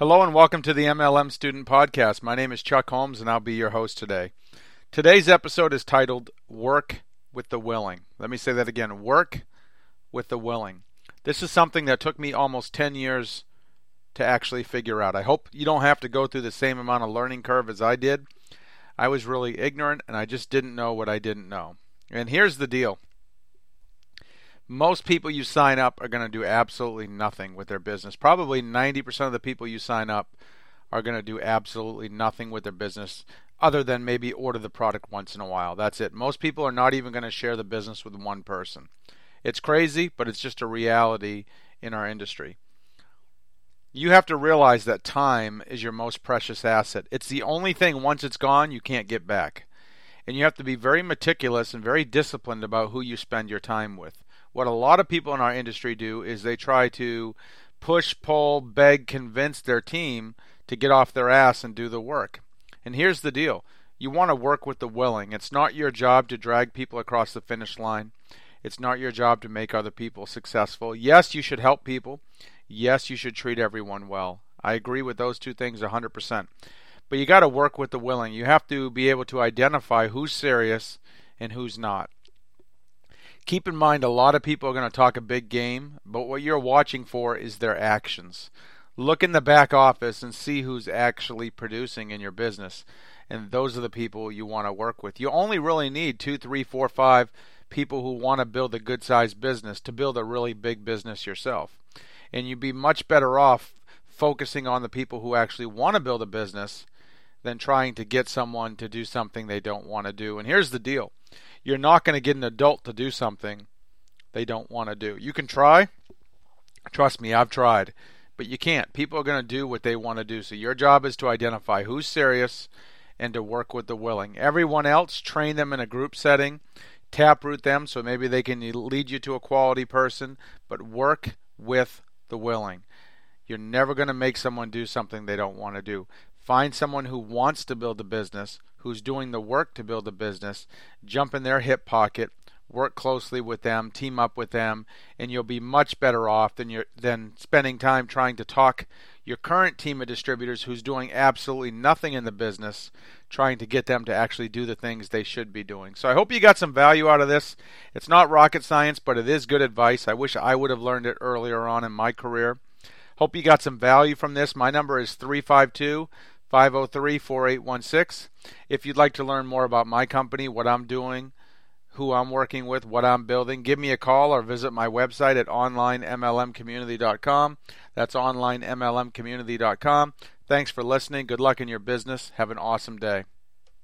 Hello and welcome to the MLM Student Podcast. My name is Chuck Holmes and I'll be your host today. Today's episode is titled Work with the Willing. Let me say that again Work with the Willing. This is something that took me almost 10 years to actually figure out. I hope you don't have to go through the same amount of learning curve as I did. I was really ignorant and I just didn't know what I didn't know. And here's the deal most people you sign up are going to do absolutely nothing with their business. Probably 90% of the people you sign up are going to do absolutely nothing with their business other than maybe order the product once in a while. That's it. Most people are not even going to share the business with one person. It's crazy, but it's just a reality in our industry. You have to realize that time is your most precious asset. It's the only thing, once it's gone, you can't get back. And you have to be very meticulous and very disciplined about who you spend your time with what a lot of people in our industry do is they try to push, pull, beg, convince their team to get off their ass and do the work. And here's the deal you want to work with the willing. It's not your job to drag people across the finish line. It's not your job to make other people successful. Yes, you should help people. Yes, you should treat everyone well. I agree with those two things 100%. But you got to work with the willing. You have to be able to identify who's serious and who's not. Keep in mind, a lot of people are going to talk a big game, but what you're watching for is their actions. Look in the back office and see who's actually producing in your business. And those are the people you want to work with. You only really need two, three, four, five people who want to build a good sized business to build a really big business yourself. And you'd be much better off focusing on the people who actually want to build a business than trying to get someone to do something they don't want to do. And here's the deal you're not going to get an adult to do something they don't want to do. You can try. Trust me, I've tried. But you can't. People are going to do what they want to do. So your job is to identify who's serious and to work with the willing. Everyone else, train them in a group setting, taproot them so maybe they can lead you to a quality person, but work with the willing. You're never going to make someone do something they don't want to do. Find someone who wants to build a business, who's doing the work to build a business, jump in their hip pocket, work closely with them, team up with them, and you'll be much better off than than spending time trying to talk your current team of distributors who's doing absolutely nothing in the business, trying to get them to actually do the things they should be doing. So I hope you got some value out of this. It's not rocket science, but it is good advice. I wish I would have learned it earlier on in my career. Hope you got some value from this. My number is 352 503 4816. If you'd like to learn more about my company, what I'm doing, who I'm working with, what I'm building, give me a call or visit my website at onlinemlmcommunity.com. That's onlinemlmcommunity.com. Thanks for listening. Good luck in your business. Have an awesome day.